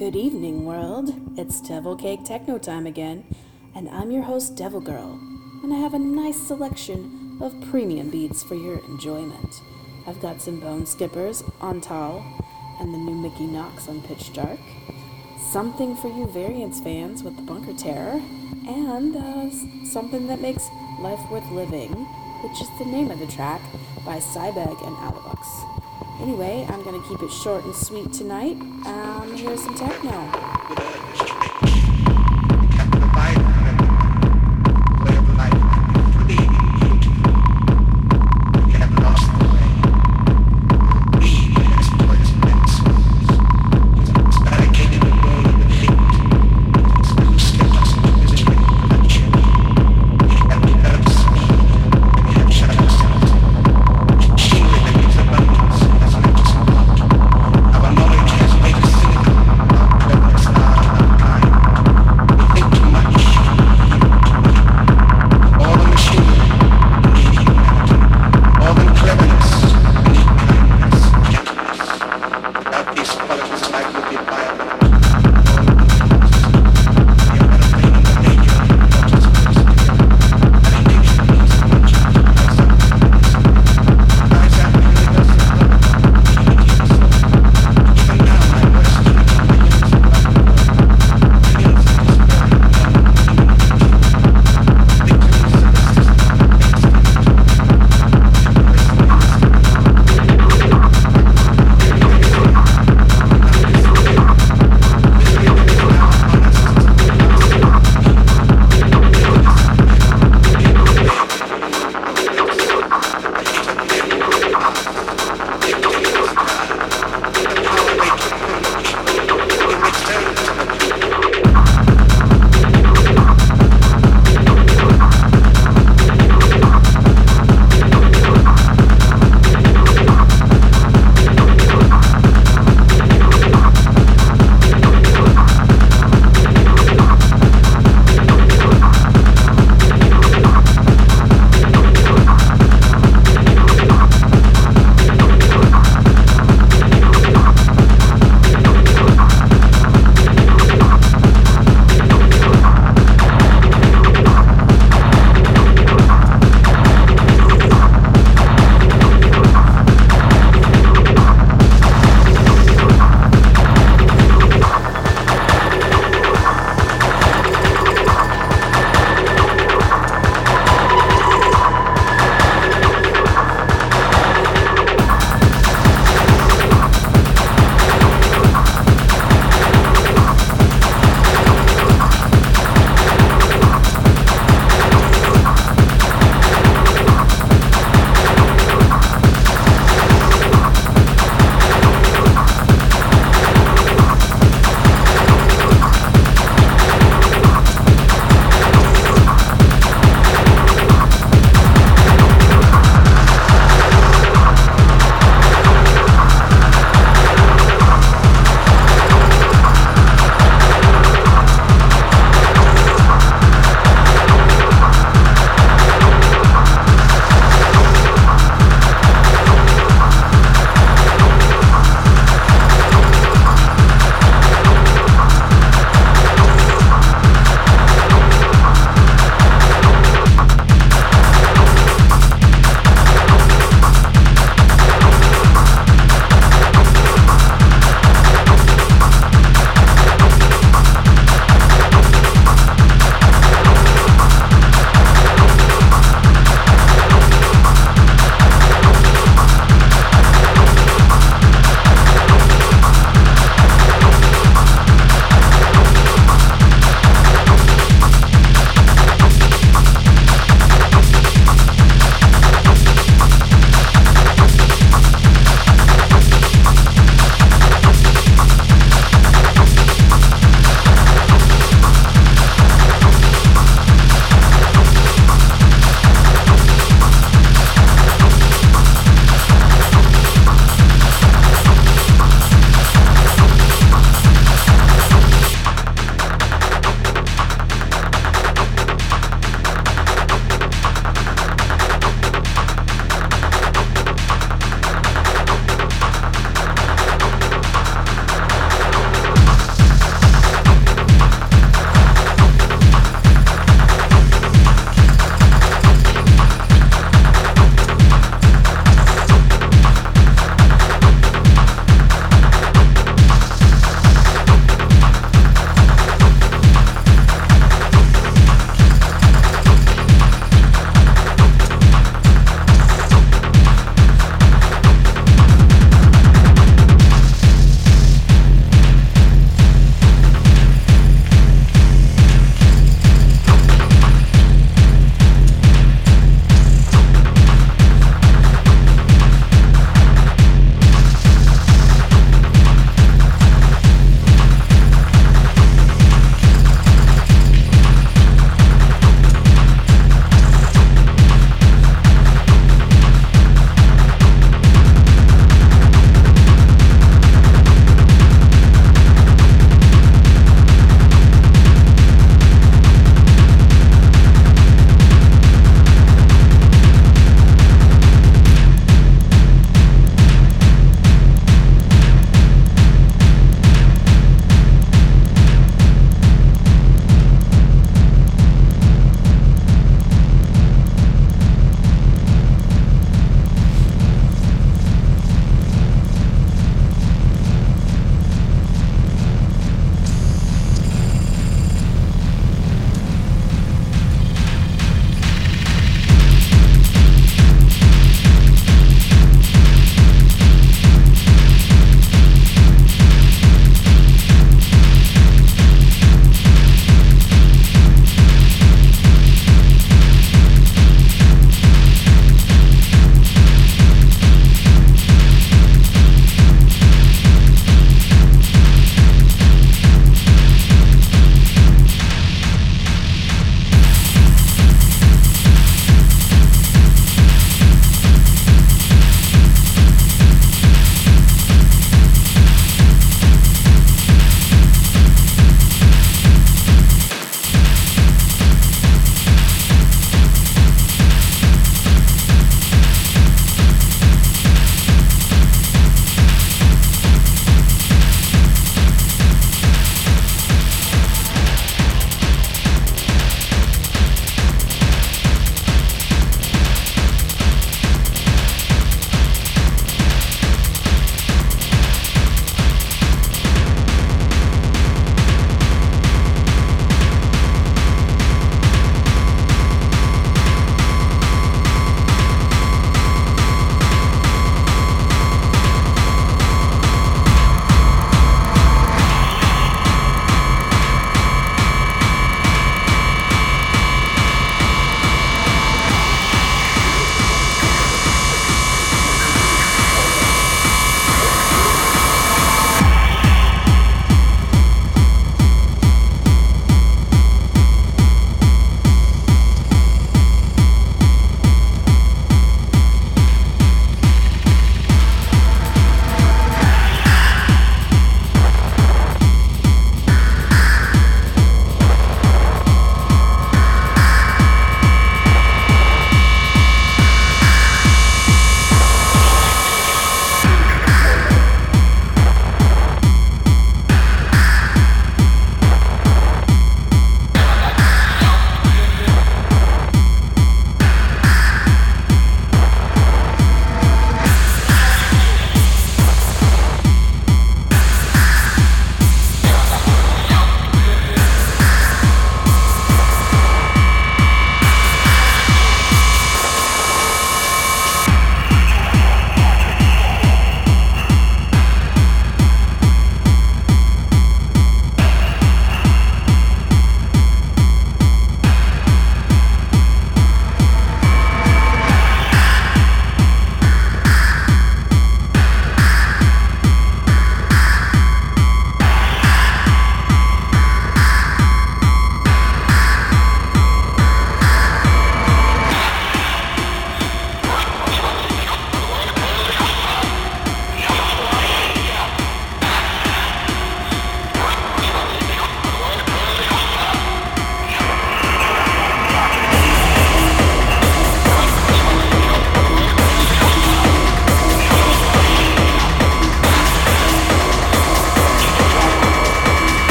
Good evening, world. It's Devil Cake Techno time again, and I'm your host, Devil Girl, and I have a nice selection of premium beats for your enjoyment. I've got some Bone Skippers on Tall, and the new Mickey Knox on Pitch Dark, something for you Variance fans with the Bunker Terror, and uh, something that makes life worth living, which is the name of the track by Cybeg and Alabux. Anyway, I'm gonna keep it short and sweet tonight. Um, here's some techno.